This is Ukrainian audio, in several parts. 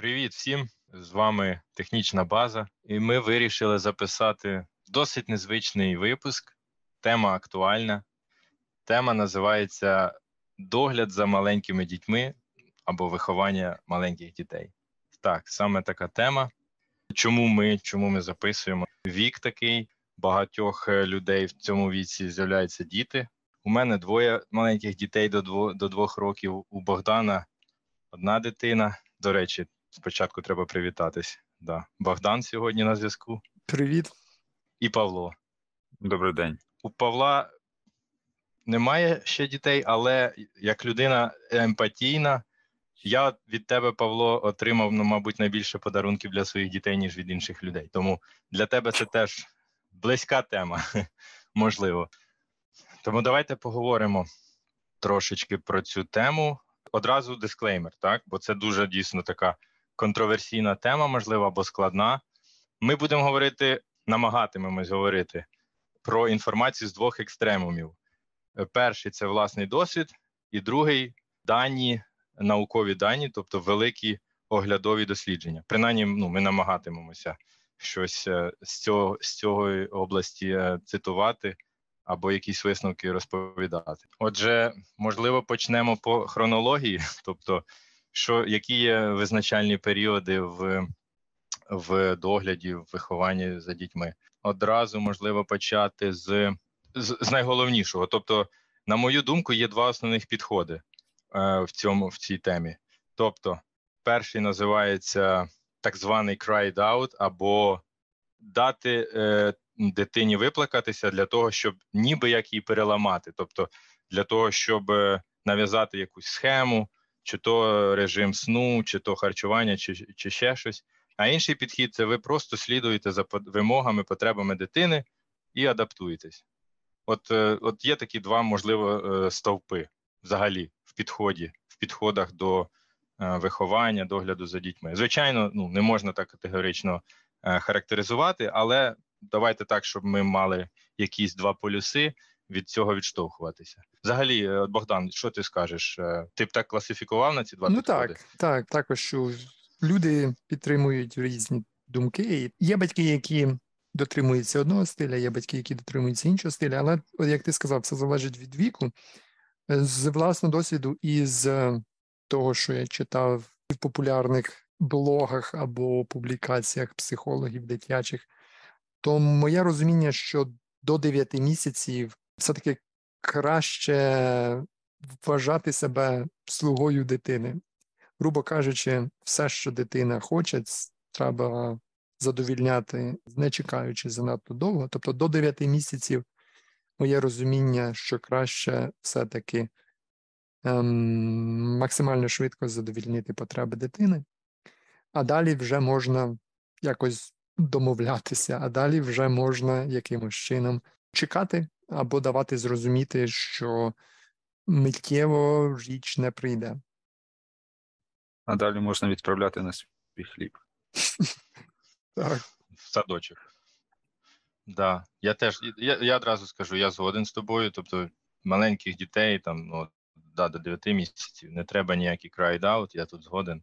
Привіт всім! З вами технічна база, і ми вирішили записати досить незвичний випуск. Тема актуальна. Тема називається Догляд за маленькими дітьми або виховання маленьких дітей. Так, саме така тема. Чому ми чому ми записуємо? Вік такий, багатьох е, людей в цьому віці з'являються діти. У мене двоє маленьких дітей до двох, до двох років. У Богдана одна дитина. До речі, спочатку треба привітатись. Да. Богдан сьогодні на зв'язку. Привіт. І Павло. Добрий день. У Павла немає ще дітей, але як людина емпатійна, я від тебе, Павло, отримав, ну, мабуть, найбільше подарунків для своїх дітей, ніж від інших людей. Тому для тебе це теж близька тема, можливо. Тому давайте поговоримо трошечки про цю тему. Одразу дисклеймер, так? Бо це дуже дійсно така контроверсійна тема, можливо, або складна. Ми будемо говорити, намагатимемось говорити про інформацію з двох екстремумів. Перший це власний досвід, і другий дані, наукові дані, тобто великі оглядові дослідження. Принаймні, ну, ми намагатимемося щось е, з цього з цього області е, цитувати або якісь висновки розповідати. Отже, можливо, почнемо по хронології, тобто, що які є визначальні періоди в в догляді, в вихованні за дітьми. Одразу можливо почати з, з, з найголовнішого. Тобто, на мою думку, є два основних підходи е, в цьому в цій темі. Тобто, перший називається так званий cried out, або дати е, дитині виплакатися для того, щоб ніби як її переламати, тобто для того, щоб е, нав'язати якусь схему, чи то режим сну, чи то харчування, чи, чи ще щось. А інший підхід це ви просто слідуєте за вимогами, потребами дитини і адаптуєтесь. От е, от є такі два, можливо, е, стовпи взагалі в підході, в підходах до виховання, догляду за дітьми. Звичайно, ну не можна так категорично характеризувати, але давайте так, щоб ми мали якісь два полюси. Від цього відштовхуватися. Взагалі, е, Богдан, що ти скажеш? Е, ти б так класифікував на ці два ну, підходи? так, так, також що люди підтримують різні думки. Є батьки, які дотримуються одного стиля, є батьки, які дотримуються іншого стиля, але, як ти сказав, це залежить від віку. З власного досвіду і з того, що я читав в популярних блогах або публікаціях психологів дитячих то моє розуміння, що до 9 місяців все-таки краще вважати себе слугою дитини. Грубо кажучи, все, що дитина хоче, треба задовільняти, не чекаючи занадто довго. Тобто до 9 місяців моє розуміння, що краще все-таки ем, максимально швидко задовільнити потреби дитини, а далі вже можна якось домовлятися, а далі вже можна якимось чином чекати або давати зрозуміти, що миттєво річ не прийде. А далі можна відправляти на свій хліб. Так. В садочок. Да. Я теж я я одразу скажу, я згоден з тобою. Тобто маленьких дітей там ну, да, до 9 місяців не треба ніякий out, я тут згоден.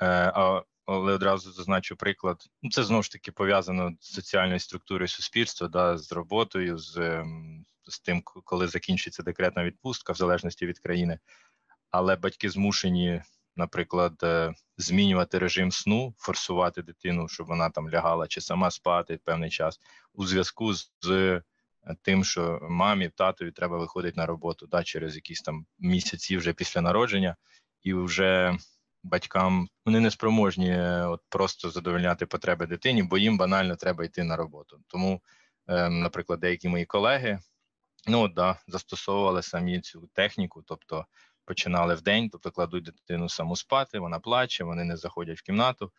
Е, А але одразу зазначу приклад. Ну, це знову ж таки пов'язано з соціальною структурою суспільства, да, з роботою, з ем, з тим, коли закінчується декретна відпустка, в залежності від країни. Але батьки змушені, наприклад, е, змінювати режим сну, форсувати дитину, щоб вона там лягала чи сама спати певний час, у зв'язку з. з Тим, що мамі, татові треба виходити на роботу да, через якісь там місяці вже після народження, і вже батькам вони не спроможні е, от просто задовольняти потреби дитині, бо їм банально треба йти на роботу. Тому, е, наприклад, деякі мої колеги ну да, застосовували самі цю техніку, тобто починали в день, тобто кладуть дитину саму спати, вона плаче, вони не заходять в кімнату.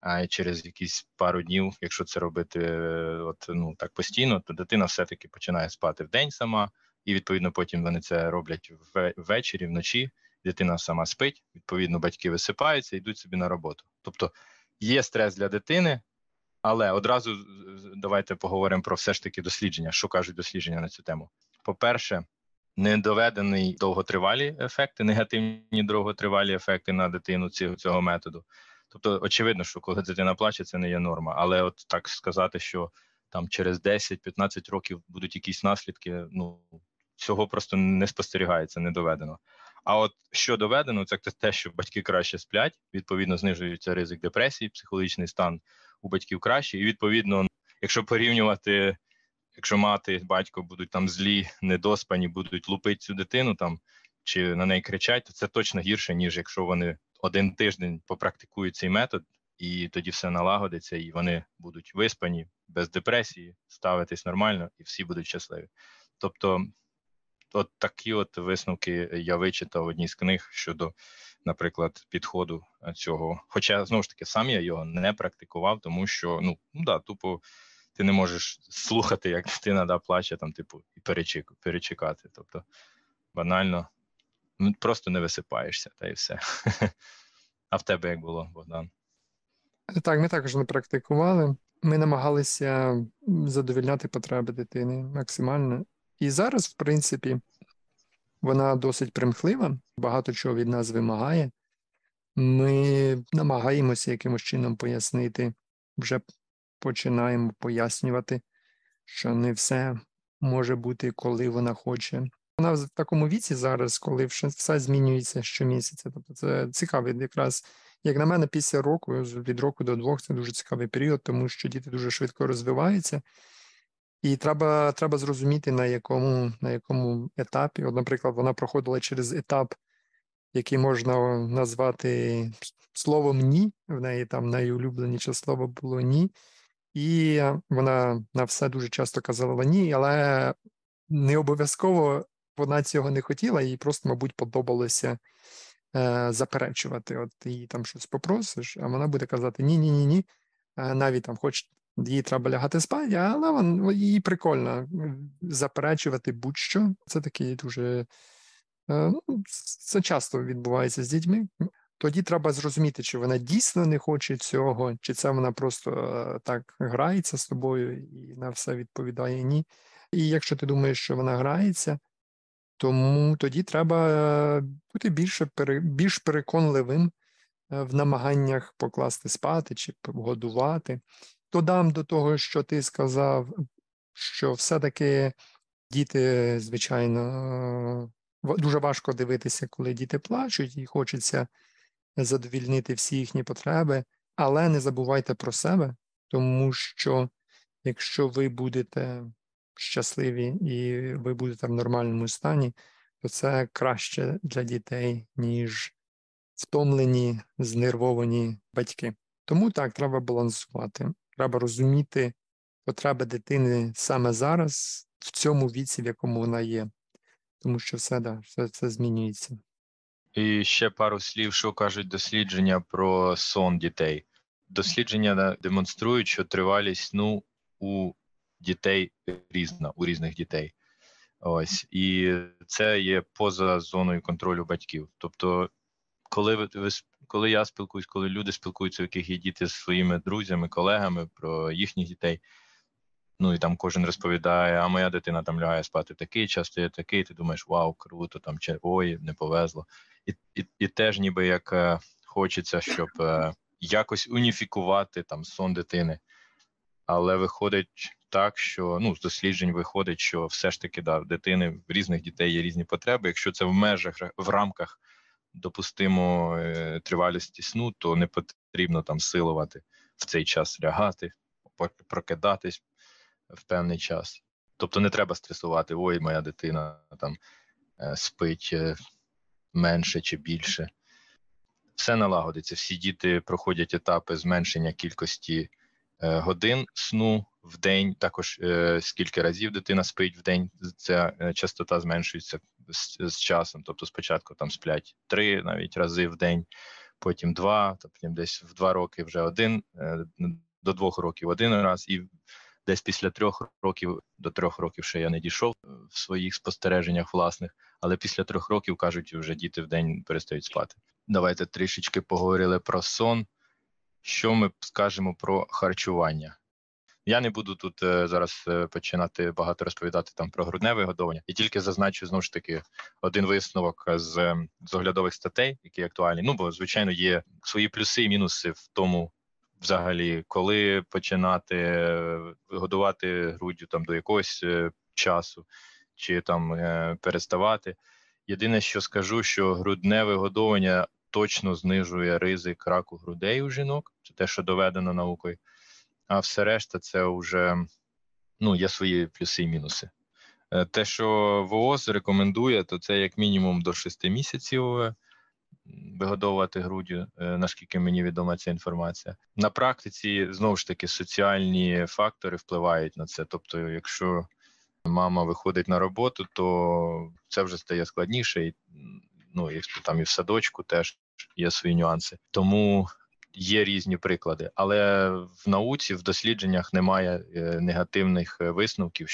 А через якісь пару днів, якщо це робити е, от ну так постійно, то дитина все-таки починає спати в день сама, і відповідно потім вони це роблять ввечері, вночі дитина сама спить, відповідно, батьки висипаються йдуть собі на роботу. Тобто є стрес для дитини, але одразу давайте поговоримо про все ж таки дослідження, що кажуть дослідження на цю тему. По-перше, недоведений довготривалі ефекти, негативні довготривалі ефекти на дитину цього методу. Тобто, очевидно, що коли дитина плаче, це не є норма. Але от так сказати, що там через 10-15 років будуть якісь наслідки, ну цього просто не спостерігається, не доведено. А от що доведено, це те, що батьки краще сплять, відповідно, знижується ризик депресії, психологічний стан у батьків краще, і відповідно, якщо порівнювати, якщо мати батько будуть там злі, недоспані, будуть лупити цю дитину там чи на неї кричать, то це точно гірше, ніж якщо вони один тиждень попрактикують цей метод, і тоді все налагодиться, і вони будуть виспані без депресії, ставитись нормально, і всі будуть щасливі. Тобто, от такі от висновки я вичитав в одній з книг щодо, наприклад, підходу цього. Хоча знову ж таки сам я його не практикував, тому що ну ну да, тупо ти не можеш слухати, як дитина да, плаче, там, типу, і перечек, перечекати. Тобто банально ну, просто не висипаєшся, та і все. А в тебе як було, Богдан? Так, ми також не практикували. Ми намагалися задовільняти потреби дитини максимально. І зараз, в принципі, вона досить примхлива, багато чого від нас вимагає. Ми намагаємося якимось чином пояснити, вже починаємо пояснювати, що не все може бути, коли вона хоче. Вона в такому віці зараз, коли все змінюється щомісяця. Тобто це цікавий якраз, як на мене, після року, від року до двох, це дуже цікавий період, тому що діти дуже швидко розвиваються. І треба треба зрозуміти, на якому на якому етапі. От, наприклад, вона проходила через етап, який можна назвати словом ні. В неї там найулюбленіше слово було ні. І вона на все дуже часто казала ні, але не обов'язково вона цього не хотіла, їй просто, мабуть, подобалося е, заперечувати. От її там щось попросиш, а вона буде казати ні-ні ні ні. Навіть там хоч їй треба лягати спати, але вон, їй прикольно заперечувати будь-що. Це такий дуже е, ну, це часто відбувається з дітьми. Тоді треба зрозуміти, чи вона дійсно не хоче цього, чи це вона просто е, так грається з тобою і на все відповідає ні. І якщо ти думаєш, що вона грається, тому тоді треба е, бути більше більш переконливим в намаганнях покласти спати чи годувати. Додам до того, що ти сказав, що все-таки діти, звичайно, дуже важко дивитися, коли діти плачуть, і хочеться задовільнити всі їхні потреби, але не забувайте про себе, тому що якщо ви будете щасливі і ви будете в нормальному стані, то це краще для дітей, ніж втомлені, знервовані батьки. Тому так, треба балансувати. Треба розуміти потреби дитини саме зараз, в цьому віці, в якому вона є. Тому що все да, все це змінюється. І ще пару слів, що кажуть дослідження про сон дітей. Дослідження демонструють, що тривалість сну у дітей різна, у різних дітей. Ось і це є поза зоною контролю батьків. Тобто, коли ви коли я спілкуюсь, коли люди спілкуються, у яких є діти з своїми друзями, колегами про їхніх дітей. Ну і там кожен розповідає, а моя дитина там лягає спати такий, часто є такий. Ти думаєш, вау, круто, там чи не повезло. І і, і теж, ніби як е, хочеться, щоб е, якось уніфікувати там сон дитини. Але виходить так, що ну з досліджень виходить, що все ж таки да, в дитини в різних дітей є різні потреби. Якщо це в межах в рамках допустимо е, тривалісті сну, то не потрібно там силувати в цей час лягати, прокидатись в певний час. Тобто не треба стресувати, ой, моя дитина там е, спить е, менше чи більше. Все налагодиться. Всі діти проходять етапи зменшення кількості годин сну в день. Також скільки разів дитина спить в день. Ця частота зменшується з, з часом. Тобто, спочатку там сплять три навіть рази в день, потім два, потім десь в два роки вже один, е, до двох років один раз і десь після трьох років до трьох років ще я не дійшов е, в своїх спостереженнях власних, але після трьох років кажуть, вже діти в день перестають спати. Давайте трішечки поговорили про сон. Що ми скажемо про харчування? Я не буду тут е, зараз е, починати багато розповідати там про грудне вигодовування. І тільки зазначу знову ж таки один висновок з, е, з оглядових статей, які актуальні. Ну бо звичайно є свої плюси і мінуси в тому, взагалі, коли починати е, годувати груддю там до якогось часу, чи там переставати. Єдине, що скажу, що грудне вигодовування точно знижує ризик раку грудей у жінок. Це те, що доведено наукою. А все решта, це вже ну, є свої плюси і мінуси. Е, Те, що ВООЗ рекомендує, то це як мінімум до 6 місяців е, вигодовувати груддю, е, наскільки мені відома ця інформація. На практиці знову ж таки соціальні фактори впливають на це. Тобто, якщо мама виходить на роботу, то це вже стає складніше, і ну і там і в садочку теж є свої нюанси. Тому є різні приклади, але в науці, в дослідженнях немає е, негативних е, висновків.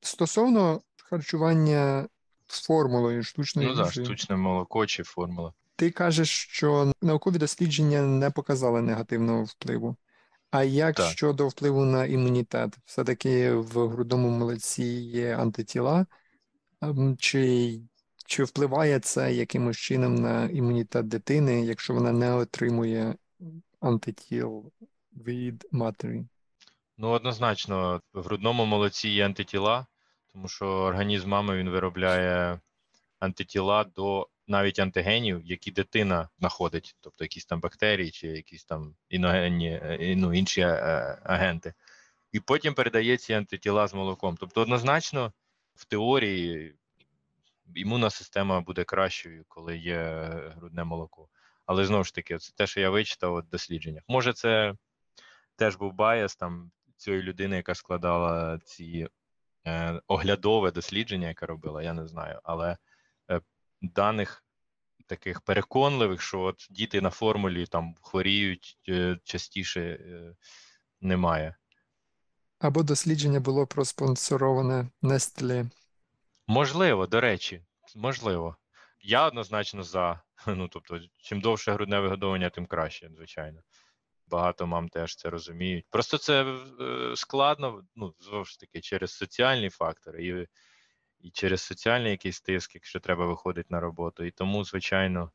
Стосовно харчування з формулою штучної ну їжі, штучне молоко чи формула. ти кажеш, що наукові дослідження не показали негативного впливу. А як Так. щодо впливу на імунітет? Все-таки в грудному молоці є антитіла, Ем, чи, чи впливає це якимось чином на імунітет дитини, якщо вона не отримує антитіл від матері? Ну, однозначно, в грудному молоці є антитіла, тому що організм мами він виробляє антитіла до навіть антигенів, які дитина знаходить, тобто якісь там бактерії чи якісь там іногенні, е, ну, інші е, агенти. І потім передає ці антитіла з молоком. Тобто, однозначно, в теорії імунна система буде кращою, коли є грудне молоко. Але знову ж таки, це те, що я вичитав у дослідженнях. Може, це теж був bias там цієї людини, яка складала ці е, оглядове дослідження, яке робила, я не знаю. Але е, даних таких переконливих, що от діти на формулі там хворіють е, частіше, е, немає. Або дослідження було проспонсороване Nestle. Можливо, до речі, можливо. Я однозначно за. Ну, тобто, чим довше грудне вигодовування, тим краще, звичайно. Багато мам теж це розуміють. Просто це е, складно, ну, знову ж таки, через соціальні фактори і, і через соціальний якийсь тиск, якщо треба виходити на роботу. І тому, звичайно,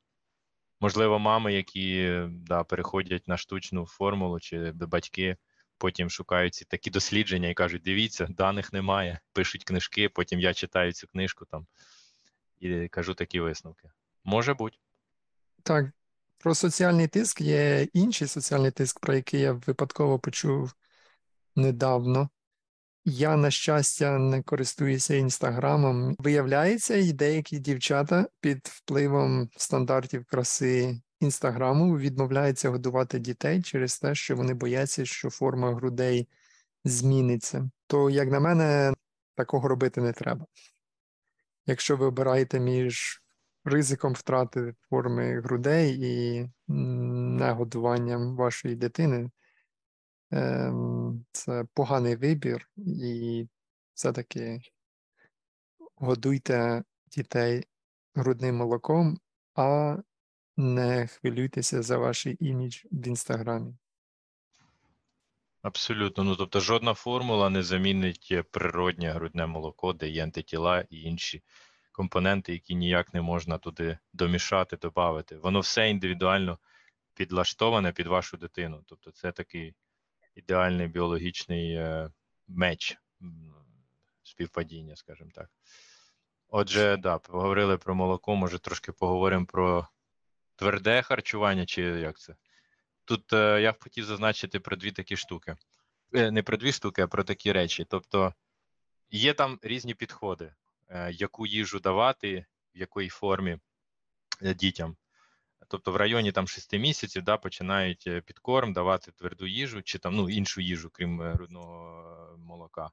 можливо, мами, які да, переходять на штучну формулу, чи батьки потім шукають ці такі дослідження і кажуть: дивіться, даних немає, пишуть книжки, потім я читаю цю книжку там і кажу такі висновки. Може бути. Так, про соціальний тиск є інший соціальний тиск, про який я випадково почув недавно. Я, на щастя, не користуюся інстаграмом. Виявляється, і деякі дівчата під впливом стандартів краси інстаграму відмовляються годувати дітей через те, що вони бояться, що форма грудей зміниться. То, як на мене, такого робити не треба. Якщо ви обираєте між ризиком втрати форми грудей і негодуванням вашої дитини, ем, це поганий вибір, і все-таки годуйте дітей грудним молоком, а не хвилюйтеся за ваш імідж в інстаграмі. Абсолютно. Ну тобто, жодна формула не замінить природнє грудне молоко, де є антитіла і інші компоненти, які ніяк не можна туди домішати, додати. Воно все індивідуально підлаштоване під вашу дитину. Тобто, це такий ідеальний біологічний е, меч співпадіння, скажімо так. Отже, да, поговорили про молоко, може трошки поговоримо про тверде харчування, чи як це? Тут е, я б хотів зазначити про дві такі штуки. Е, не про дві штуки, а про такі речі. Тобто є там різні підходи, яку їжу давати, в якій формі е, дітям. Тобто в районі там 6 місяців да, починають е, підкорм давати тверду їжу чи там ну, іншу їжу, крім е, грудного е, молока.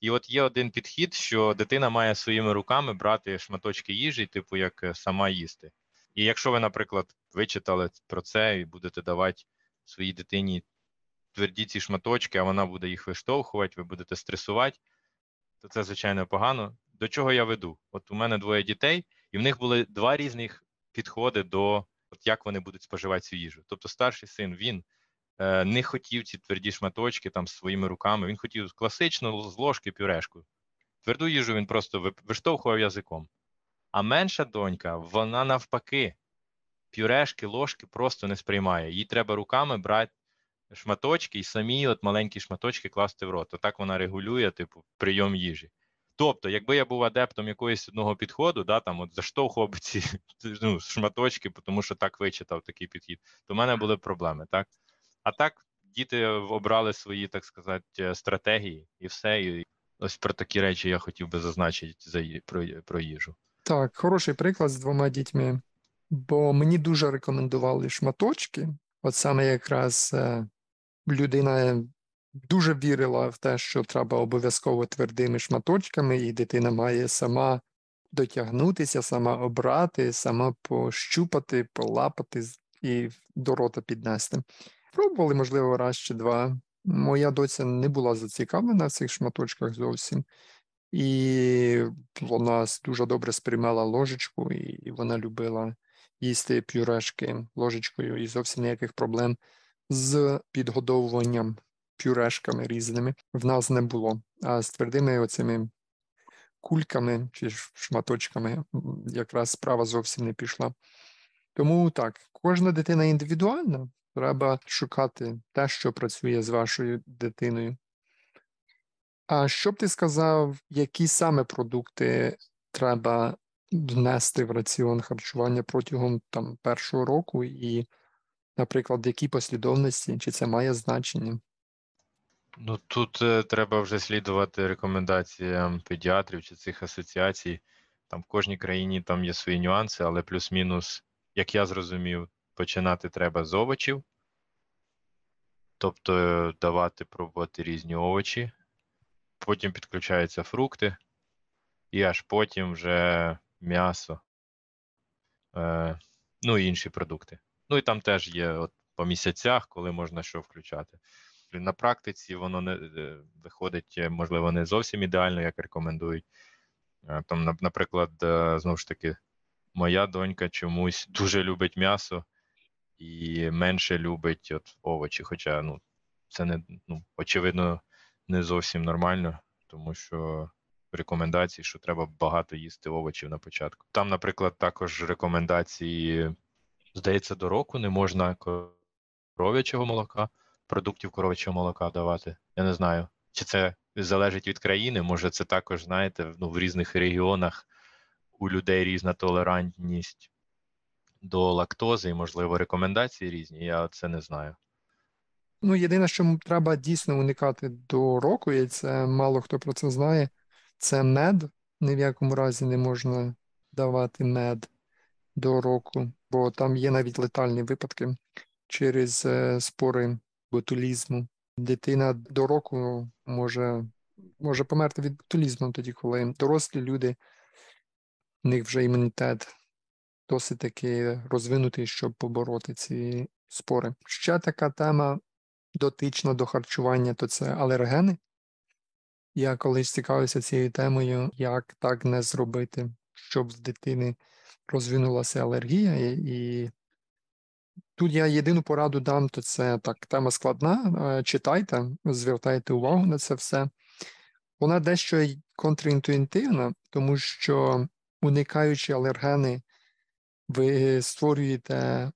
І от є один підхід, що дитина має своїми руками брати шматочки їжі, типу як е, сама їсти. І якщо ви, наприклад, вичитали про це і будете давати своїй дитині тверді ці шматочки, а вона буде їх виштовхувати, ви будете стресувати, то це, звичайно, погано. До чого я веду? От у мене двоє дітей, і в них були два різних підходи до от як вони будуть споживати цю їжу. Тобто, старший син він е, не хотів ці тверді шматочки там своїми руками. Він хотів класичну з ложки пюрешку. Тверду їжу він просто виштовхував язиком. А менша донька, вона навпаки, пюрешки, ложки просто не сприймає. Їй треба руками брати шматочки і самі от маленькі шматочки класти в рот. Отак вона регулює, типу, прийом їжі. Тобто, якби я був адептом якоїсь одного підходу, да, там от заштовхував ці ну, шматочки, тому що так вичитав такий підхід, то в мене були проблеми, так? А так, діти обрали свої, так сказати, е, стратегії і все. І ось про такі речі я хотів би зазначити за про, про їжу. Так, хороший приклад з двома дітьми, бо мені дуже рекомендували шматочки. От саме якраз е, людина дуже вірила в те, що треба обов'язково твердими шматочками, і дитина має сама дотягнутися, сама обрати, сама пощупати, полапати і до рота піднести. Пробували, можливо, раз чи два. Моя доця не була зацікавлена в цих шматочках зовсім. І вона дуже добре сприймала ложечку, і вона любила їсти пюрешки ложечкою, і зовсім ніяких проблем з підгодовуванням пюрешками різними в нас не було. А з твердими оцими кульками чи шматочками якраз справа зовсім не пішла. Тому так, кожна дитина індивідуальна, треба шукати те, що працює з вашою дитиною. А що б ти сказав, які саме продукти треба внести в раціон харчування протягом там першого року, і, наприклад, в якій послідовності, чи це має значення? Ну тут е, треба вже слідувати рекомендаціям педіатрів чи цих асоціацій. Там в кожній країні там є свої нюанси, але плюс-мінус, як я зрозумів, починати треба з овочів, тобто е, давати пробувати різні овочі, потім підключаються фрукти, і аж потім вже м'ясо, е, ну і інші продукти. Ну і там теж є от по місяцях, коли можна що включати. На практиці воно не е, виходить, е, можливо, не зовсім ідеально, як рекомендують. Е, Там, наприклад, знову ж таки, моя донька чомусь дуже любить м'ясо і менше любить от овочі. Хоча ну, це не ну, очевидно не зовсім нормально, тому що рекомендації, що треба багато їсти овочів на початку. Там, наприклад, також рекомендації, здається, до року не можна коров'ячого молока продуктів коров'ячого молока давати. Я не знаю, чи це залежить від країни. Може, це також, знаєте, ну, в різних регіонах у людей різна толерантність до лактози, і, можливо, рекомендації різні. Я це не знаю. Ну, єдине, що треба дійсно уникати до року, і це мало хто про це знає, це мед. Ні в якому разі не можна давати мед до року, бо там є навіть летальні випадки через е, спори ботулізму. Дитина до року може, може померти від ботулізму тоді, коли дорослі люди, в них вже імунітет досить таки розвинутий, щоб побороти ці спори. Ще така тема дотична до харчування, то це алергени. Я колись цікавився цією темою, як так не зробити, щоб в дитини розвинулася алергія. І тут я єдину пораду дам, то це так, тема складна. е, Читайте, звертайте увагу на це все. Вона дещо контрінтуїтивна, тому що уникаючи алергени, ви створюєте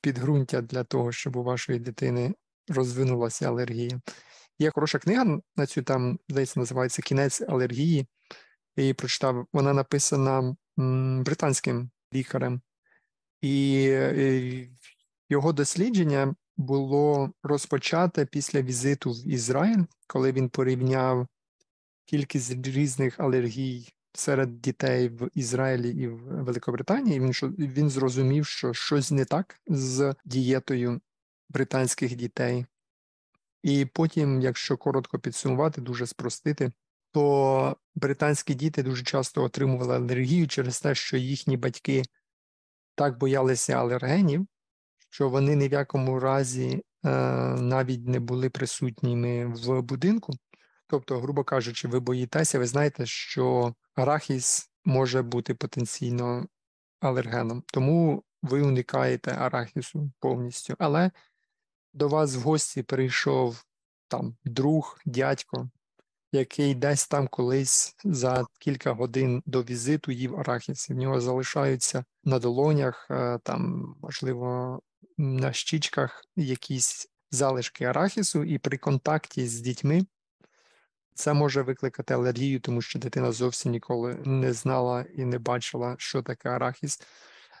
підґрунтя для того, щоб у вашої дитини розвинулася алергія. Є хороша книга на цю там, здається, називається Кінець алергії. Я її прочитав. Вона написана британським лікарем, і е, його дослідження було розпочате після візиту в Ізраїль, коли він порівняв кількість різних алергій серед дітей в Ізраїлі і в Великобританії. Він він зрозумів, що щось не так з дієтою британських дітей. І потім, якщо коротко підсумувати, дуже спростити, то британські діти дуже часто отримували алергію через те, що їхні батьки так боялися алергенів, що вони ні в якому разі е, навіть не були присутніми в будинку. Тобто, грубо кажучи, ви боїтеся, ви знаєте, що арахіс може бути потенційно алергеном, тому ви уникаєте арахісу повністю. Але до вас в гості прийшов там друг, дядько, який десь там колись за кілька годин до візиту їв арахіс, в нього залишаються на долонях, е, там, можливо, на щічках якісь залишки арахісу, і при контакті з дітьми це може викликати алергію, тому що дитина зовсім ніколи не знала і не бачила, що таке арахіс.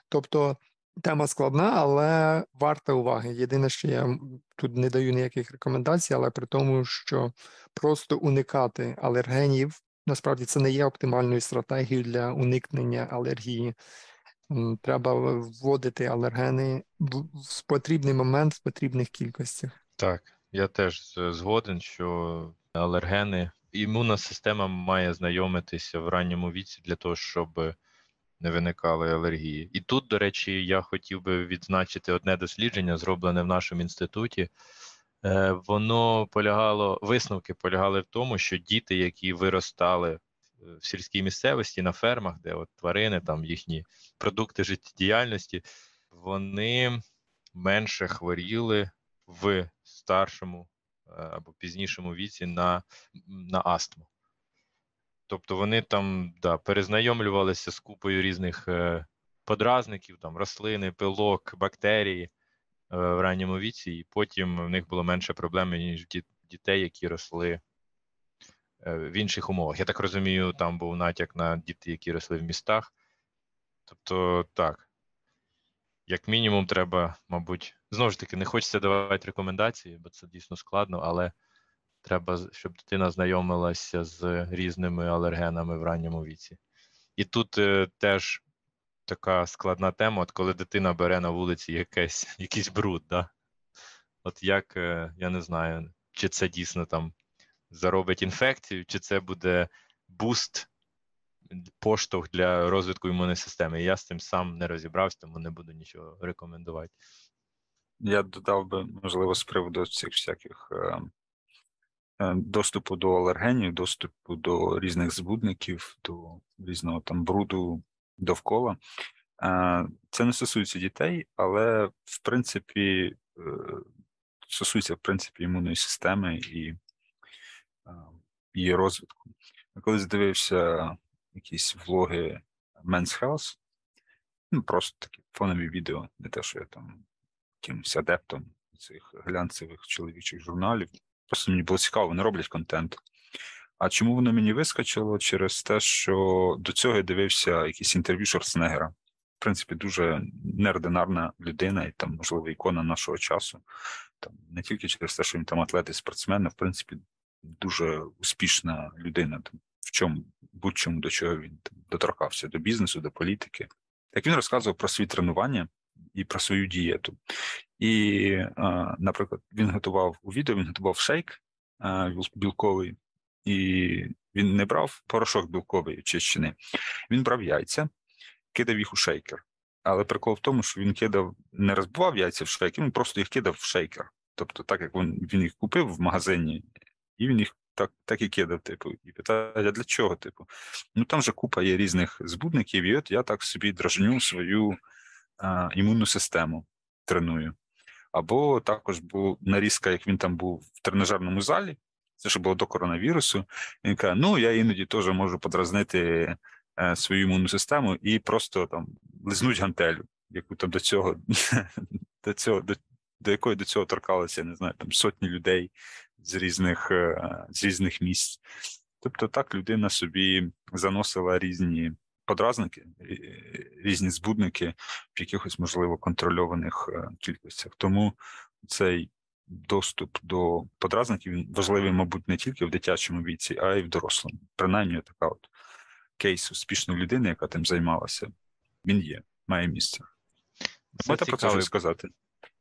Тобто тема складна, але варта уваги. Єдине, що я тут не даю ніяких рекомендацій, але при тому, що просто уникати алергенів, насправді це не є оптимальною стратегією для уникнення алергії. Треба вводити алергени в потрібний момент в потрібних кількостях. Так, я теж згоден, що алергени, імунна система має знайомитися в ранньому віці для того, щоб не виникали алергії. І тут, до речі, я хотів би відзначити одне дослідження, зроблене в нашому інституті. Е, Воно полягало, висновки полягали в тому, що діти, які виростали е, в сільській місцевості на фермах, де от тварини, там їхні продукти життєдіяльності, вони менше хворіли в старшому е, або пізнішому віці на, на астму. Тобто вони там да, перезнайомлювалися з купою різних е, подразників, там рослини, пилок, бактерії е, в ранньому віці, і потім в них було менше проблем, ніж дітей, які росли е, в інших умовах. Я так розумію, там був натяк на діти, які росли в містах. Тобто, так, як мінімум, треба, мабуть, знову ж таки, не хочеться давати рекомендації, бо це дійсно складно, але треба, щоб дитина знайомилася з різними алергенами в ранньому віці. І тут е, теж така складна тема, от коли дитина бере на вулиці якесь, якийсь бруд, да? От як, е, я не знаю, чи це дійсно там заробить інфекцію, чи це буде буст, поштовх для розвитку імунної системи. Я з цим сам не розібрався, тому не буду нічого рекомендувати. Я додав би, можливо, з приводу цих всяких е, е, доступу до алергенів, доступу до різних збудників, до різного там бруду довкола. Е, Це не стосується дітей, але в принципі е, стосується в принципі імунної системи і е, її розвитку. Я колись дивився якісь влоги Men's Health, ну просто такі фонові відео, не те, що я там якимось адептом цих глянцевих чоловічих журналів. Просто мені було цікаво, вони роблять контент. А чому воно мені вискочило? Через те, що до цього я дивився якісь інтерв'ю Шварценеггера. В принципі, дуже неординарна людина і там, можливо, ікона нашого часу. Там не тільки через те, що він там атлет і спортсмен, а в принципі, дуже успішна людина. Там, в чому, будь-чому до чого він там, доторкався, до бізнесу, до політики. Так він розказував про свої тренування і про свою дієту. І, наприклад, він готував у відео, він готував шейк білковий, і він не брав порошок білковий очищений, він брав яйця, кидав їх у шейкер. Але прикол в тому, що він кидав, не розбивав яйця в шейкер, він просто їх кидав в шейкер. Тобто, так як він, він їх купив в магазині, і він їх так, так і кидав, типу, і питає, для чого? Типу, ну там же купа є різних збудників, і от я так собі дражню свою імунну систему треную. Або також був нарізка, як він там був в тренажерному залі. Це ще було до коронавірусу. Він каже: ну я іноді теж можу подразнити е, свою імунну систему і просто там лизнуть гантелю, яку там до цього до цього до, до якої до цього торкалося, я не знаю, там сотні людей з різних е, з різних місць. Тобто так людина собі заносила різні подразники, різні збудники в якихось, можливо, контрольованих е, кількостях. Тому цей доступ до подразників важливий, мабуть, не тільки в дитячому віці, а й в дорослому. Принаймні, така от кейс успішної людини, яка тим займалася, він є, має місце. Це Можете про це щось сказати?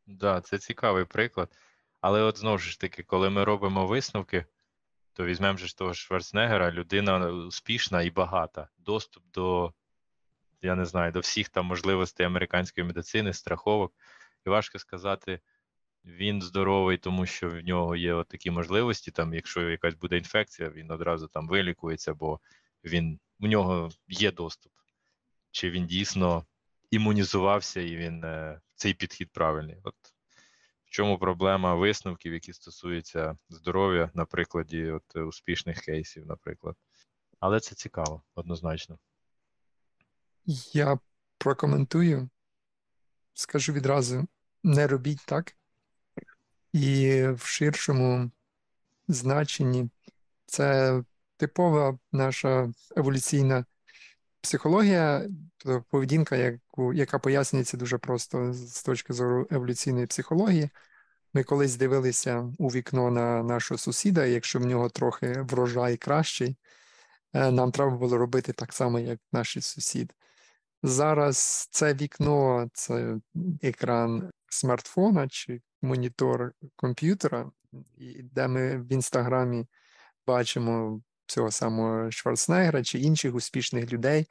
Да, це цікавий приклад. Але от знову ж таки, коли ми робимо висновки, то візьмемо ж того Шварценеггера, людина успішна і багата. Доступ до, я не знаю, до всіх там можливостей американської медицини, страховок. І важко сказати, він здоровий, тому що в нього є от такі можливості. Там, якщо якась буде інфекція, він одразу там вилікується, бо він у нього є доступ. Чи він дійсно імунізувався і він е, цей підхід правильний? От в чому проблема висновків, які стосуються здоров'я на прикладі от, е, успішних кейсів, наприклад. Але це цікаво, однозначно. Я прокоментую, скажу відразу: не робіть так. І в ширшому значенні це типова наша еволюційна психологія, поведінка, яку, яка пояснюється дуже просто з точки зору еволюційної психології. Ми колись дивилися у вікно на нашого сусіда, якщо в нього трохи врожай кращий, е, нам треба було робити так само, як наш сусід. Зараз це вікно, це екран смартфона чи монітор комп'ютера, де ми в інстаграмі бачимо цього самого Шварценеггера чи інших успішних людей,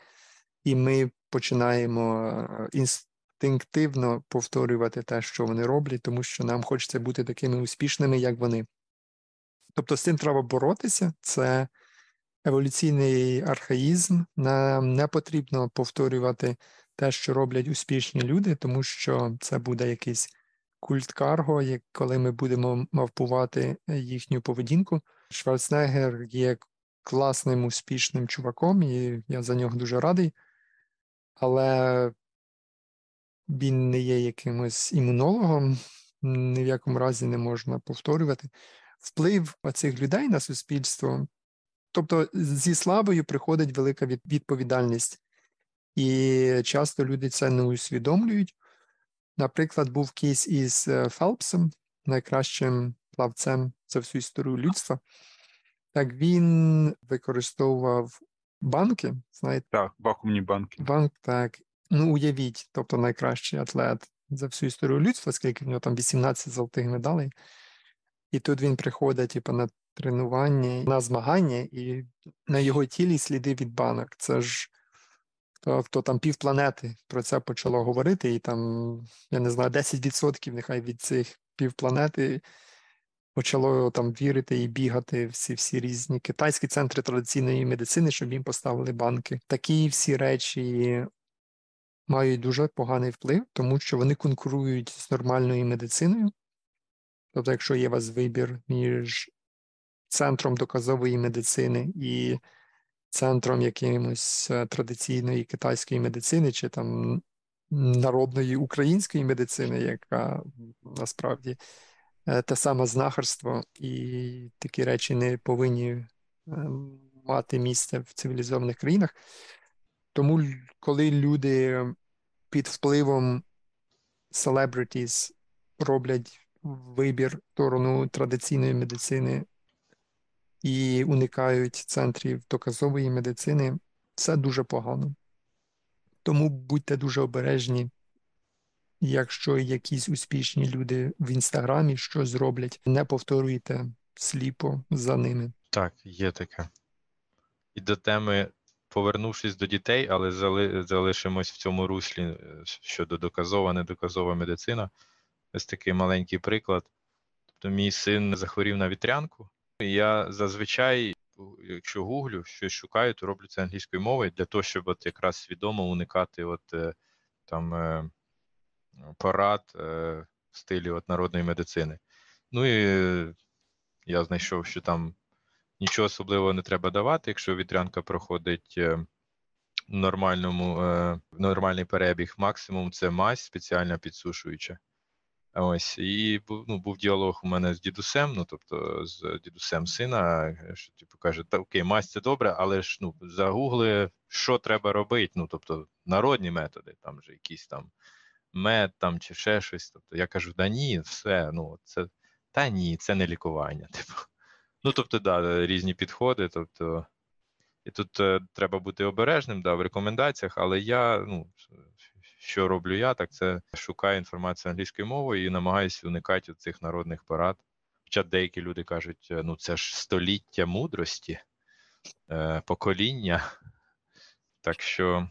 і ми починаємо е, інстинктивно повторювати те, що вони роблять, тому що нам хочеться бути такими успішними, як вони. Тобто з цим треба боротися, це еволюційний архаїзм. Нам не потрібно повторювати те, що роблять успішні люди, тому що це буде якийсь культ карго, як коли ми будемо мавпувати їхню поведінку. Шварценеггер є класним, успішним чуваком, і я за нього дуже радий, але він не є якимось імунологом, ні в якому разі не можна повторювати. Вплив цих людей на суспільство, тобто зі славою приходить велика відповідальність, і часто люди це не усвідомлюють. Наприклад, був кейс із е, Фелпсом, найкращим плавцем за всю історію людства. Так він використовував банки, знаєте? Так, вакуумні банки. Банк, так. Ну, уявіть, тобто найкращий атлет за всю історію людства, скільки в нього там 18 золотих медалей. І тут він приходить типу, на тренування, на змагання, і на його тілі сліди від банок. Це ж хто, хто там півпланети про це почало говорити, і там, я не знаю, 10% нехай від цих півпланети почало там вірити і бігати всі всі різні китайські центри традиційної медицини, щоб їм поставили банки. Такі всі речі мають дуже поганий вплив, тому що вони конкурують з нормальною медициною. Тобто, якщо є у вас вибір між центром доказової медицини і центром якимось е, традиційної китайської медицини, чи там народної української медицини, яка насправді те саме знахарство, і такі речі не повинні е, мати місце в цивілізованих країнах. Тому, коли люди під впливом celebrities роблять вибір сторону традиційної медицини і уникають центрів доказової медицини, це дуже погано. Тому будьте дуже обережні Якщо якісь успішні люди в інстаграмі щось зроблять, не повторюйте сліпо за ними. Так, є таке. І до теми, повернувшись до дітей, але зали, залишимось в цьому руслі е, щодо доказова, недоказова медицина. Ось такий маленький приклад. Тобто, мій син захворів на вітрянку, я зазвичай, якщо гуглю, щось шукаю, то роблю це англійською мовою для того, щоб от якраз свідомо уникати от е, там. Е, порад е, в стилі от народної медицини. Ну і я знайшов, що там нічого особливого не треба давати, якщо вітрянка проходить е, в нормальному, е, нормальний перебіг, максимум це мазь спеціальна підсушуюча. Ось, і ну, був діалог у мене з дідусем, ну тобто з дідусем сина, що типу каже, та окей, мазь це добре, але ж ну загугли, що треба робити. Ну, тобто, народні методи, там же якісь там мед там чи ще щось. Тобто я кажу, да ні, все, ну це та ні, це не лікування. Типу. Ну, тобто, да, різні підходи. Тобто, і тут е, треба бути обережним да, в рекомендаціях, але я, ну, що роблю я, так це шукаю інформацію англійською мовою і намагаюся уникати цих народних порад. Хоча деякі люди кажуть, «Е, ну це ж століття мудрості, е, покоління. Так що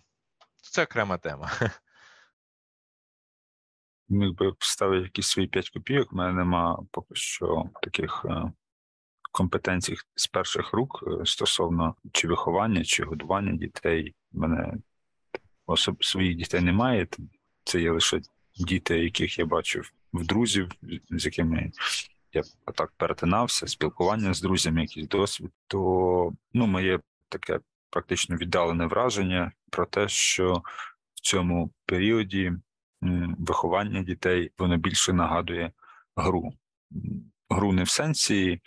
це окрема тема. міг би вставити якісь свої 5 копійок. У мене нема поки що таких е, компетенцій з перших рук е, стосовно чи виховання, чи годування дітей. У мене особ... своїх дітей немає. Це є лише діти, яких я бачив в друзів, з якими я так перетинався, спілкування з друзями, якийсь досвід, то ну, моє таке практично віддалене враження про те, що в цьому періоді виховання дітей воно більше нагадує гру. Гру не в сенсі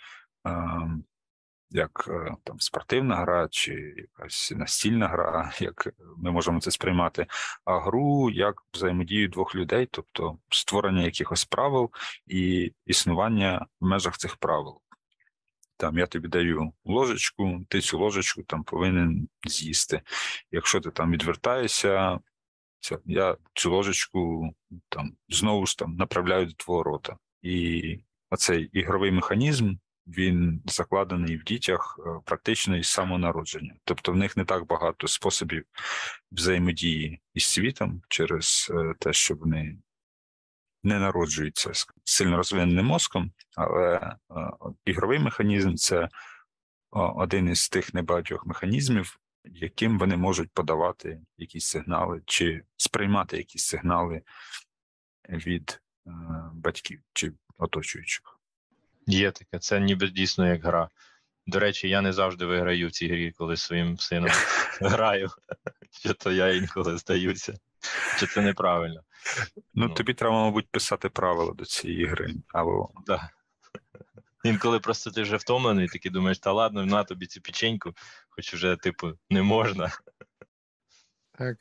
як е, там спортивна гра чи якась настільна гра, як ми можемо це сприймати, а гру як взаємодію двох людей, тобто створення якихось правил і існування в межах цих правил. Там я тобі даю ложечку, ти цю ложечку там повинен з'їсти. Якщо ти там відвертаєшся, я цю ложечку там знову ж там направляю до твого рота. І оцей ігровий механізм він закладений в дітях е, практично із самого народження. Тобто в них не так багато способів взаємодії із світом через е, те, що вони не народжуються з сильно розвиненим мозком, але е, ігровий механізм це один із тих небагатьох механізмів, яким вони можуть подавати якісь сигнали чи сприймати якісь сигнали від батьків чи оточуючих. Є таке, це ніби дійсно як гра. До речі, я не завжди виграю в цій грі, коли своїм сином граю. Чи то я інколи здаюся, чи це неправильно. Ну, ну, тобі треба, мабуть, писати правила до цієї гри. або... Да. Інколи просто ти вже втомлений, такий думаєш, та ладно, на тобі цю печеньку, хоч вже, типу, не можна. Так.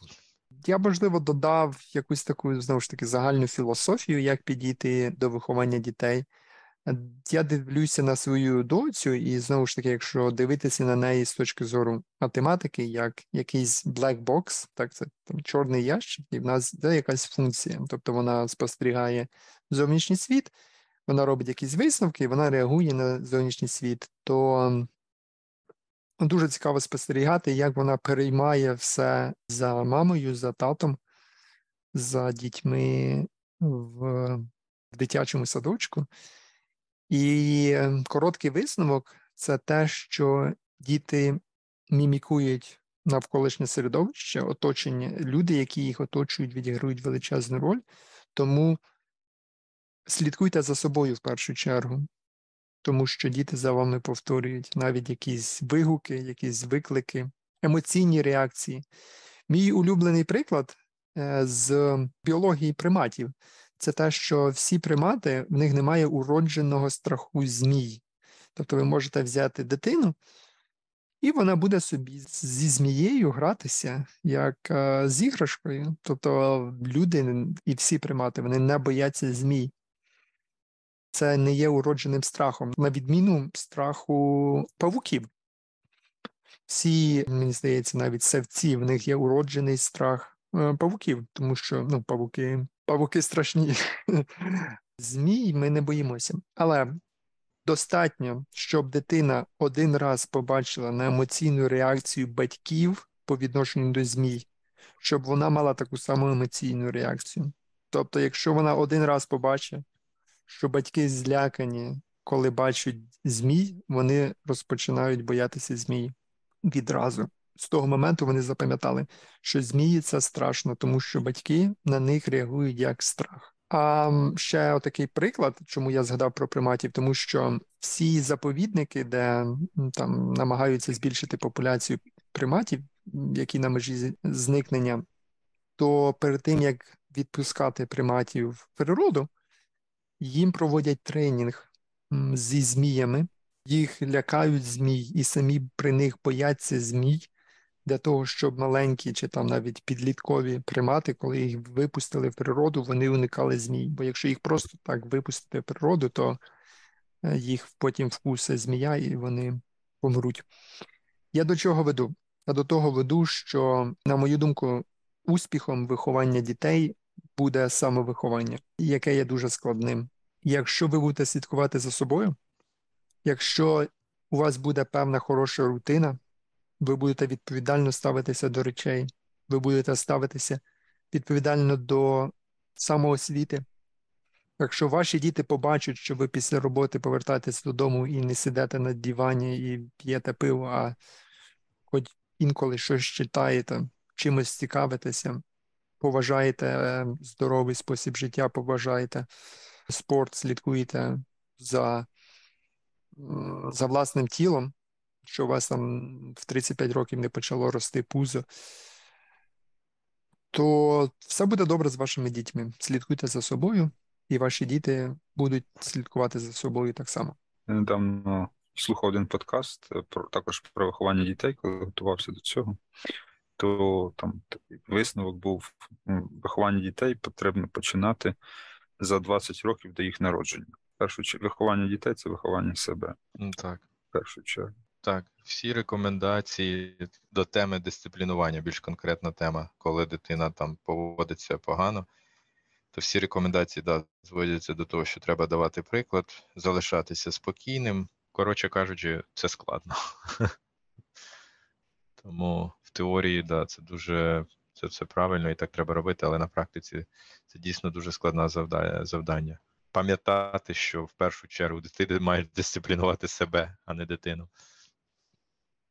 Я, можливо, додав якусь таку, знову ж таки, загальну філософію, як підійти до виховання дітей. Я дивлюся на свою доцю, і знову ж таки, якщо дивитися на неї з точки зору математики, як якийсь black box, так це там чорний ящик, і в нас є якась функція. Тобто вона спостерігає зовнішній світ, вона робить якісь висновки, вона реагує на зовнішній світ. То дуже цікаво спостерігати, як вона переймає все за мамою, за татом, за дітьми в, дитячому садочку. І короткий висновок це те, що діти мімікують навколишнє середовище, оточення, люди, які їх оточують, відіграють величезну роль. Тому слідкуйте за собою в першу чергу, тому що діти за вами повторюють навіть якісь вигуки, якісь виклики, емоційні реакції. Мій улюблений приклад е, з біології приматів це те, що всі примати, в них немає уродженого страху змій. Тобто ви можете взяти дитину, і вона буде собі зі змією гратися як з іграшкою. Тобто люди і всі примати вони не бояться змій. Це не є уродженим страхом, на відміну страху павуків. Всі, мені здається, навіть савці, в них є уроджений страх е, павуків, тому що ну, павуки павуки страшні. Змій ми не боїмося. Але достатньо, щоб дитина один раз побачила на емоційну реакцію батьків по відношенню до змій, щоб вона мала таку саму емоційну реакцію. Тобто, якщо вона один раз побачить, що батьки злякані, коли бачать змій, вони розпочинають боятися змій відразу з того моменту вони запам'ятали, що змії це страшно, тому що батьки на них реагують як страх. А ще отакий приклад, чому я згадав про приматів, тому що всі заповідники, де там намагаються збільшити популяцію приматів, які на межі зникнення, то перед тим як відпускати приматів в природу, їм проводять тренінг зі зміями, їх лякають змій, і самі при них бояться змій, для того, щоб маленькі чи там навіть підліткові примати, коли їх випустили в природу, вони уникали змій. Бо якщо їх просто так випустити в природу, то е, їх потім вкусе змія і вони помруть. Я до чого веду? Я до того веду, що, на мою думку, успіхом виховання дітей буде самовиховання, яке є дуже складним. Якщо ви будете слідкувати за собою, якщо у вас буде певна хороша рутина, ви будете відповідально ставитися до речей, ви будете ставитися відповідально до самоосвіти. Якщо ваші діти побачать, що ви після роботи повертаєтесь додому і не сидите на дивані і п'єте пиво, а хоч інколи щось читаєте, чимось цікавитеся, поважаєте е, здоровий спосіб життя, поважаєте спорт, слідкуєте за, за власним тілом, що у вас там в 35 років не почало рости пузо, то все буде добре з вашими дітьми. Слідкуйте за собою, і ваші діти будуть слідкувати за собою так само. Я недавно слухав один подкаст е, про також про виховання дітей, коли готувався до цього. То там такий висновок був: виховання дітей потрібно починати за 20 років до їх народження. Першу чергу виховання дітей це виховання себе. Ну, Так. В першу чергу. Так, всі рекомендації до теми дисциплінування, більш конкретна тема, коли дитина там поводиться погано, то всі рекомендації да, зводяться до того, що треба давати приклад, залишатися спокійним. Коротше кажучи, це складно. Тому в теорії, да, це дуже це все правильно і так треба робити, але на практиці це дійсно дуже складне завдання. Пам'ятати, що в першу чергу дитини мають дисциплінувати себе, а не дитину.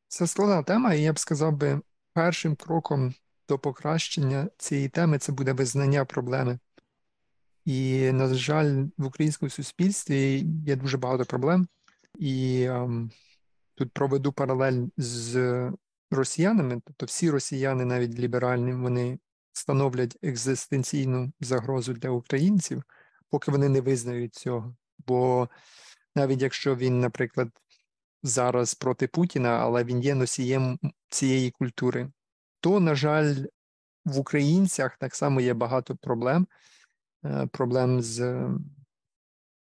Це складна тема, і я б сказав би, першим кроком до покращення цієї теми це буде визнання проблеми. І, на жаль, в українському суспільстві є дуже багато проблем, і ем, тут проведу паралель з росіянами, тобто всі росіяни, навіть ліберальні, вони становлять екзистенційну загрозу для українців, поки вони не визнають цього. Бо навіть якщо він, наприклад, зараз проти Путіна, але він є носієм цієї культури, то, на жаль, в українцях так само є багато проблем, е, проблем з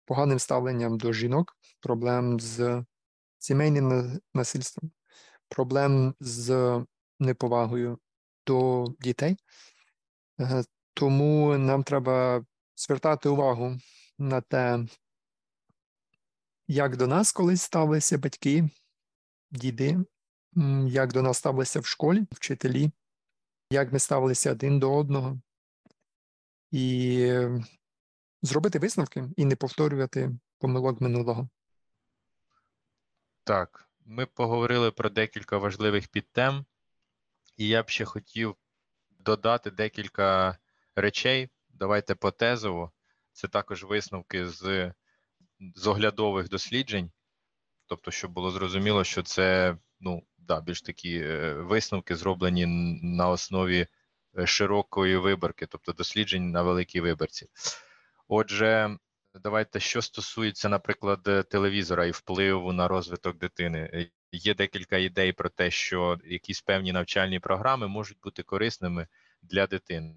поганим ставленням до жінок, проблем з сімейним насильством, проблем з неповагою до дітей. Е, тому нам треба звертати увагу на те, як до нас колись ставилися батьки, діди, як до нас ставилися в школі, вчителі, як ми ставилися один до одного, і зробити висновки і не повторювати помилок минулого. Так, ми поговорили про декілька важливих підтем, і я б ще хотів додати декілька речей. Давайте по тезово. Це також висновки з з оглядових досліджень, тобто, щоб було зрозуміло, що це ну, да, більш такі е, висновки зроблені на основі е, широкої виборки, тобто досліджень на великій виборці. Отже, давайте що стосується, наприклад, телевізора і впливу на розвиток дитини. Є декілька ідей про те, що якісь певні навчальні програми можуть бути корисними для дитини.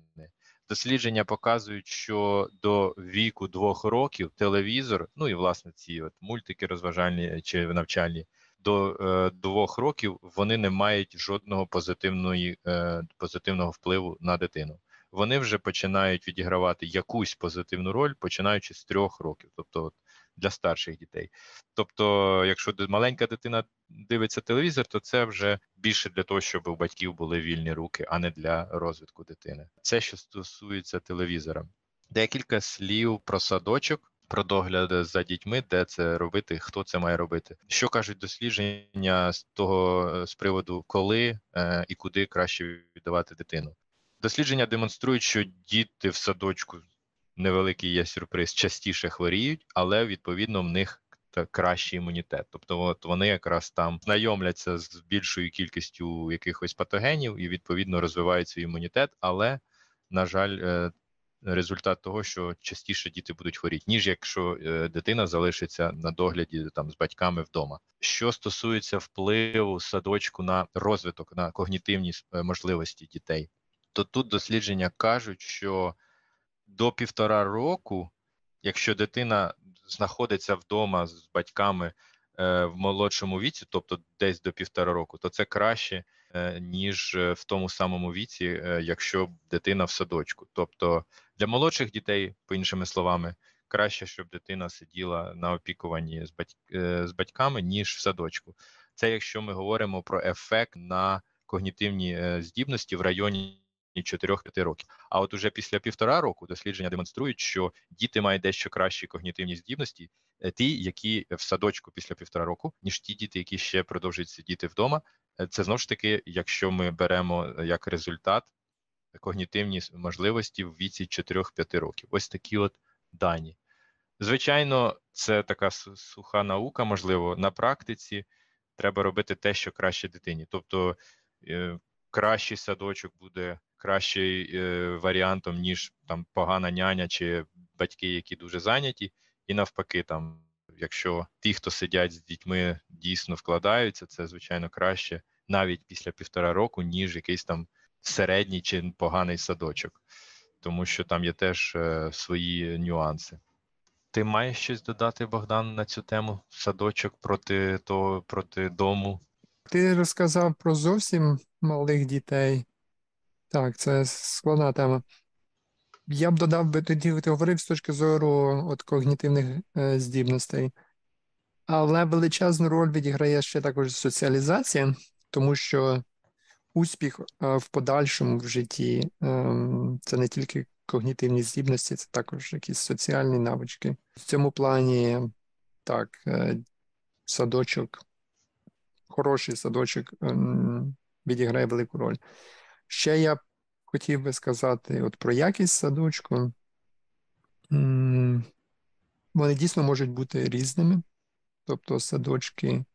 Дослідження показують, що до віку двох років телевізор, ну і власне ці от мультики розважальні чи навчальні, до е, двох років вони не мають жодного позитивної, е, позитивного впливу на дитину. Вони вже починають відігравати якусь позитивну роль, починаючи з трьох років. Тобто, от, для старших дітей. Тобто, якщо маленька дитина дивиться телевізор, то це вже більше для того, щоб у батьків були вільні руки, а не для розвитку дитини. Це що стосується телевізора. Декілька слів про садочок. Про догляд за дітьми, де це робити, хто це має робити. Що кажуть дослідження з того з приводу, коли е, і куди краще віддавати дитину? Дослідження демонструють, що діти в садочку невеликий є сюрприз, частіше хворіють, але відповідно в них кращий імунітет. Тобто, от вони якраз там знайомляться з більшою кількістю якихось патогенів і відповідно розвивають свій імунітет, але на жаль. Е, результат того, що частіше діти будуть хворіти, ніж якщо е, дитина залишиться на догляді там з батьками вдома. Що стосується впливу садочку на розвиток, на когнітивні е, можливості дітей, то тут дослідження кажуть, що до півтора року, якщо дитина знаходиться вдома з батьками е, в молодшому віці, тобто десь до півтора року, то це краще, е, ніж е, в тому самому віці, якщо дитина в садочку. Тобто для молодших дітей, по іншими словами, краще, щоб дитина сиділа на опікуванні з, батьк, е, з батьками, ніж в садочку. Це якщо ми говоримо про ефект на когнітивні здібності в районі. 4-5 років. А от уже після півтора року дослідження демонструють, що діти мають дещо кращі когнітивні здібності, е, ті, які в садочку після півтора року, ніж ті діти, які ще продовжують сидіти вдома. Е, це знову ж таки, якщо ми беремо е, як результат когнітивні можливості в віці 4-5 років. Ось такі от дані. Звичайно, це така суха наука, можливо, на практиці треба робити те, що краще дитині. Тобто кращий садочок буде кращий е, варіантом, ніж там погана няня чи батьки, які дуже зайняті, і навпаки, там, якщо ті, хто сидять з дітьми, дійсно вкладаються, це звичайно краще навіть після півтора року, ніж якийсь там середній чи поганий садочок, тому що там є теж е, свої нюанси. Ти маєш щось додати, Богдан, на цю тему? Садочок проти того, проти дому? Ти розказав про зовсім малих дітей. Так, це складна тема. Я б додав би тоді, ти говорив з точки зору от когнітивних е, здібностей, але величезну роль відіграє ще також соціалізація, тому що успіх е, в подальшому в житті е, це не тільки когнітивні здібності, це також якісь соціальні навички. В цьому плані так, е, садочок, хороший садочок ем, відіграє велику роль. Ще я хотів би сказати от про якість садочку. Вони дійсно можуть бути різними, тобто садочки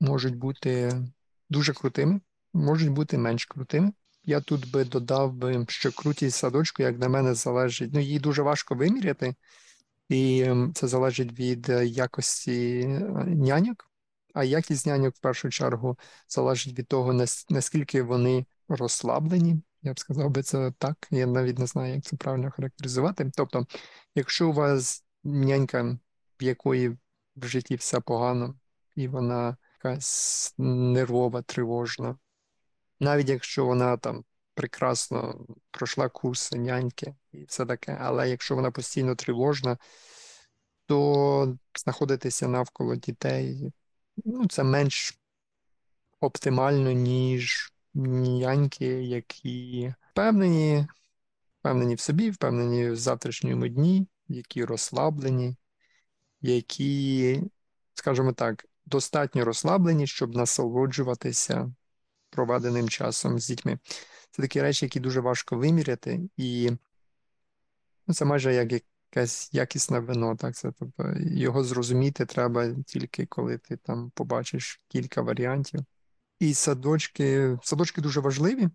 можуть бути дуже крутими, можуть бути менш крутими. Я тут би додав би, що крутість садочку, як на мене, залежить. Ну, її дуже важко виміряти, і це залежить від е, якості е, няньок. А якість няньок в першу чергу залежить від того, наскільки вони розслаблені. Я б сказав би це так. Я навіть не знаю, як це правильно характеризувати. Тобто, якщо у вас нянька, в якої в житті все погано, і вона якась нервова, тривожна, навіть якщо вона там прекрасно пройшла курси няньки і все таке, але якщо вона постійно тривожна, то знаходитися навколо дітей ну, це менш оптимально, ніж няньки, які впевнені, впевнені в собі, впевнені в завтрашньому дні, які розслаблені, які, скажімо так, достатньо розслаблені, щоб насолоджуватися проведеним часом з дітьми. Це такі речі, які дуже важко виміряти, і ну, це майже як якесь якісне вино. Так? Це, тобто, Його зрозуміти треба тільки коли ти там побачиш кілька варіантів. І садочки, садочки дуже важливі.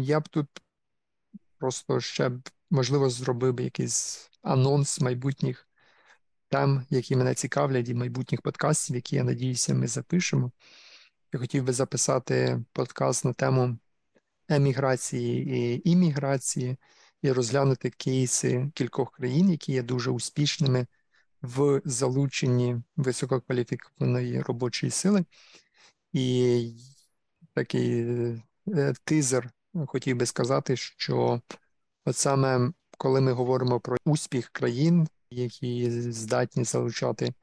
Я б тут просто ще б, можливо, зробив би якийсь анонс майбутніх тем, які мене цікавлять, і майбутніх подкастів, які, я надіюся, ми запишемо. Я хотів би записати подкаст на тему еміграції і імміграції і розглянути кейси кількох країн, які є дуже успішними в залученні висококваліфікованої робочої сили. І такий е, тизер хотів би сказати, що от саме коли ми говоримо про успіх країн, які здатні залучати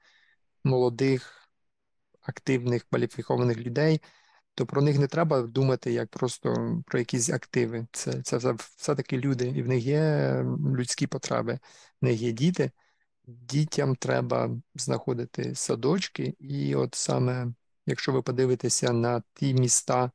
молодих активних кваліфікованих людей, то про них не треба думати як просто про якісь активи. Це це все-таки люди, і в них є людські потреби, в них є діти. Дітям треба знаходити садочки, і от саме, якщо ви подивитеся на ті міста,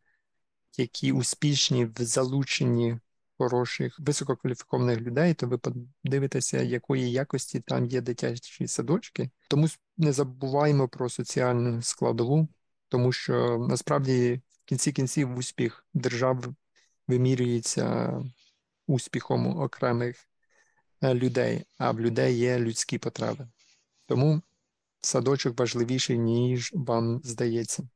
які успішні в залученні хороших висококваліфікованих людей, то ви подивитеся, якої якості там є дитячі садочки. Тому не забуваємо про соціальну складову, тому що насправді в кінці кінців успіх держав вимірюється успіхом окремих е, людей, а в людей є людські потреби. Тому садочок важливіший, ніж вам здається.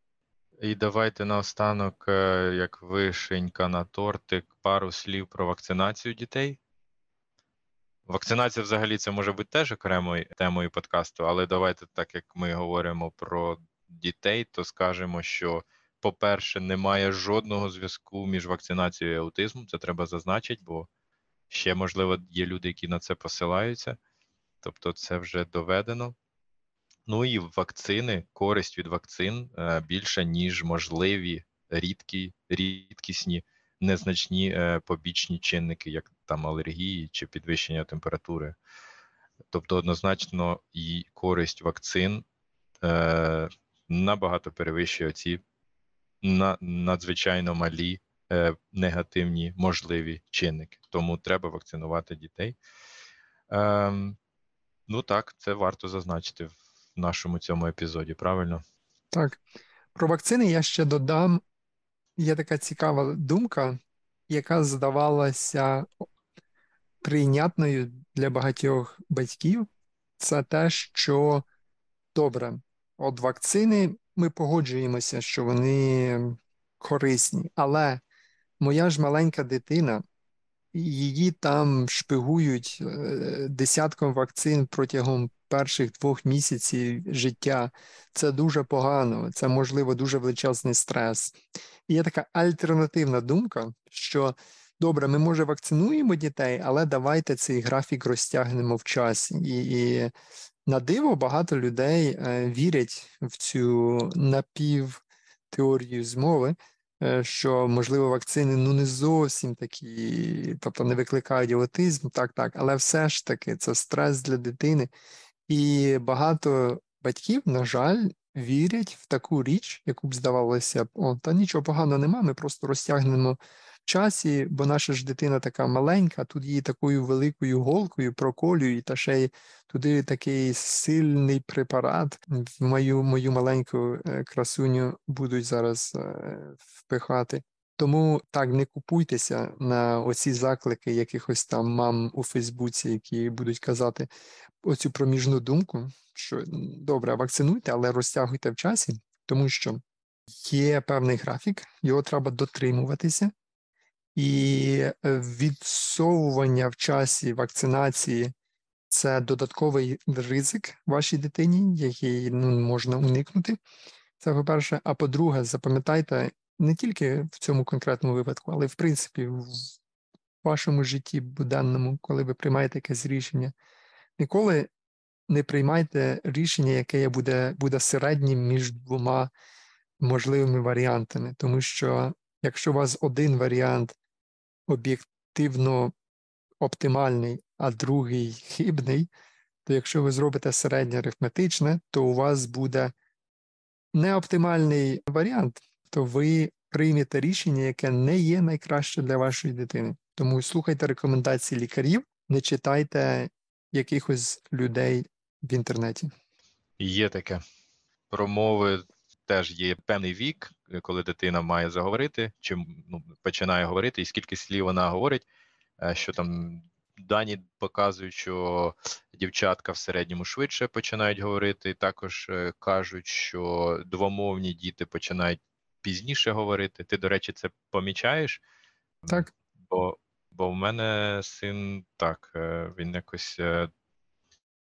І давайте наостанок, е, як вишенька на тортик, пару слів про вакцинацію дітей. Вакцинація взагалі це може бути теж окремою темою подкасту, але давайте, так як ми говоримо про дітей, то скажемо, що, по-перше, немає жодного зв'язку між вакцинацією і аутизмом. Це треба зазначити, бо ще, можливо, є люди, які на це посилаються. Тобто, це вже доведено. Ну і вакцини, користь від вакцин е, більша, ніж можливі рідкі, рідкісні, незначні е, побічні чинники, як там алергії чи підвищення температури. Тобто, однозначно, і користь вакцин е, набагато перевищує ці на, надзвичайно малі е, негативні можливі чинники. Тому треба вакцинувати дітей. Е, Ну так, це варто зазначити в нашому цьому епізоді, правильно? Так. Про вакцини я ще додам. Є така цікава думка, яка здавалася прийнятною для багатьох батьків. Це те, що добре, от вакцини ми погоджуємося, що вони корисні, але моя ж маленька дитина, її там шпигують е, десятком вакцин протягом перших двох місяців життя. Це дуже погано, це можливо дуже величезний стрес. І є така альтернативна думка, що добре, ми може вакцинуємо дітей, але давайте цей графік розтягнемо в часі. І, і на диво багато людей е, вірять в цю напівтеорію змови. Е, що, можливо, вакцини ну не зовсім такі, тобто не викликають аутизм, так, так, але все ж таки це стрес для дитини. І багато батьків, на жаль, вірять в таку річ, яку б здавалося о, та нічого поганого нема, ми просто розтягнемо часі, бо наша ж дитина така маленька, тут її такою великою голкою проколюють, та ще й туди такий сильний препарат в мою мою маленьку е, красуню будуть зараз е, впихати. Тому так не купуйтеся на оці заклики якихось там мам у Фейсбуці, які будуть казати оцю проміжну думку, що добре, вакцинуйте, але розтягуйте в часі, тому що є певний графік, його треба дотримуватися, і е, відсовування в часі вакцинації це додатковий ризик вашій дитині, який ну, можна уникнути. Це по-перше. А по-друге, запам'ятайте не тільки в цьому конкретному випадку, але в принципі в вашому житті буденному, коли ви приймаєте якесь рішення, ніколи не приймайте рішення, яке буде, буде середнім між двома можливими варіантами, тому що якщо у вас один варіант об'єктивно оптимальний, а другий хибний, то якщо ви зробите середнє арифметичне, то у вас буде неоптимальний варіант, то ви приймете рішення, яке не є найкраще для вашої дитини. Тому слухайте рекомендації лікарів, не читайте якихось людей в інтернеті. Є таке. Промови теж є певний вік, коли дитина має заговорити, чи ну, починає говорити, і скільки слів вона говорить, е, що там дані показують, що дівчатка в середньому швидше починають говорити. Також е, кажуть, що двомовні діти починають пізніше говорити. Ти, до речі, це помічаєш? Так. Бо бо в мене син так, е, він якось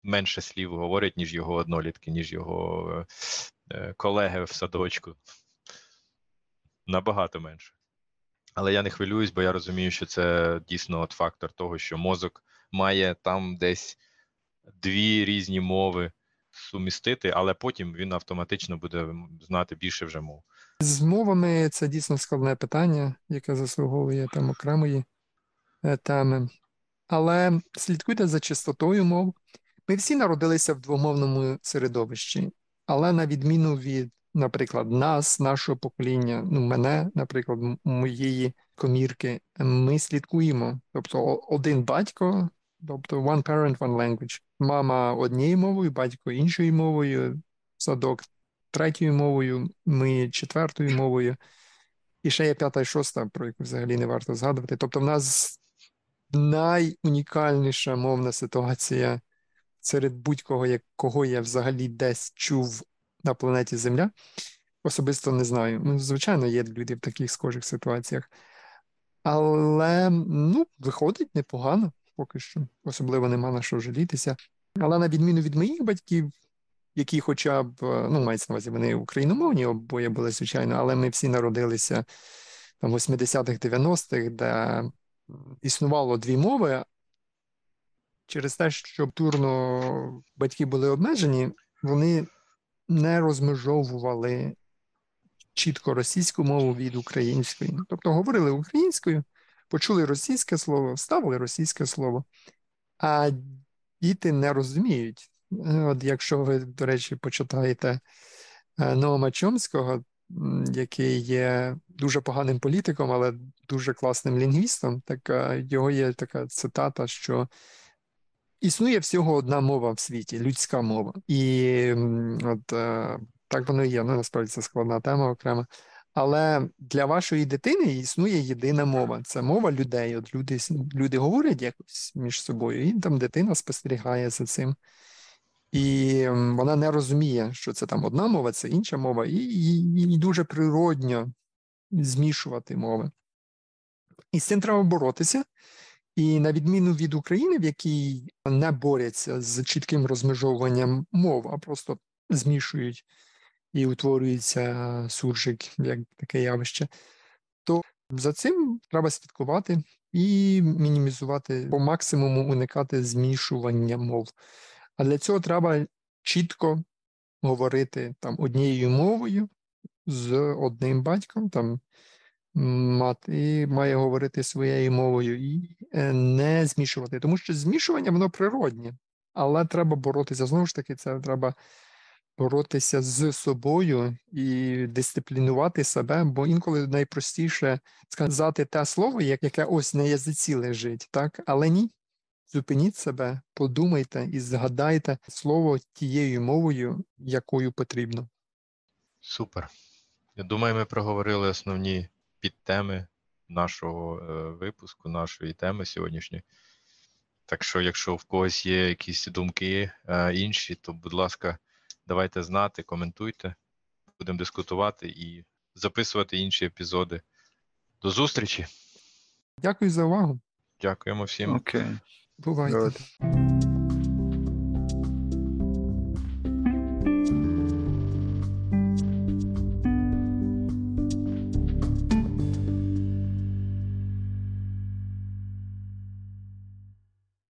менше слів говорить, ніж його однолітки, ніж його колеги в садочку. Набагато менше. Але я не хвилююсь, бо я розумію, що це дійсно от фактор того, що мозок має там десь дві різні мови сумістити, але потім він автоматично буде знати більше вже мов. З мовами це дійсно складне питання, яке заслуговує там окремої е, теми. Але слідкуйте за чистотою мов. Ми всі народилися в двомовному середовищі. Але на відміну від, наприклад, нас, нашого покоління, ну мене, наприклад, моєї комірки, ми слідкуємо. Тобто, один батько, тобто one parent, one language. Мама однією мовою, батько іншою мовою, садок третьою мовою, ми четвертою мовою. І ще є п'ята і шоста, про яку взагалі не варто згадувати. Тобто, в нас найунікальніша мовна ситуація серед будь-кого, кого я взагалі десь чув на планеті Земля. Особисто не знаю. Ну, Звичайно, є люди в таких схожих ситуаціях. Але ну, виходить непогано поки що. Особливо нема на що жалітися. Але на відміну від моїх батьків, які хоча б, ну, мається на увазі, вони україномовні обоє були, звичайно, але ми всі народилися там в 80-х, 90-х, де існувало дві мови, через те, що турно батьки були обмежені, вони не розмежовували чітко російську мову від української. Тобто говорили українською, почули російське слово, вставили російське слово, а діти не розуміють. От Якщо ви, до речі, почитаєте е, Чомського, який є дуже поганим політиком, але дуже класним лінгвістом, так е, його є така цитата, що існує всього одна мова в світі, людська мова. І от е, так воно і є. Ну, насправді це складна тема окрема. Але для вашої дитини існує єдина мова. Це мова людей. От люди, люди говорять якось між собою, і там дитина спостерігає за цим. І вона не розуміє, що це там одна мова, це інша мова, і, і, і дуже природньо змішувати мови. І з цим треба боротися. І на відміну від України, в якій не борються з чітким розмежовуванням мов, а просто змішують і утворюється суржик як таке явище, то за цим треба слідкувати і мінімізувати по максимуму уникати змішування мов. А для цього треба чітко говорити там однією мовою з одним батьком, там мати має говорити своєю мовою і е, не змішувати, тому що змішування воно природнє, але треба боротися. Знову ж таки, це треба боротися з собою і дисциплінувати себе, бо інколи найпростіше сказати те слово, яке ось на язиці лежить, так? Але ні. Зупиніть себе, подумайте і згадайте слово тією мовою, якою потрібно. Супер. Я думаю, ми проговорили основні підтеми нашого е, випуску, нашої теми сьогоднішньої. Так що, якщо в когось є якісь думки е, інші, то, будь ласка, давайте знати, коментуйте, будемо дискутувати і записувати інші епізоди. До зустрічі. Дякую за увагу. Дякуємо всім. Окей. Бувайте. Давайте.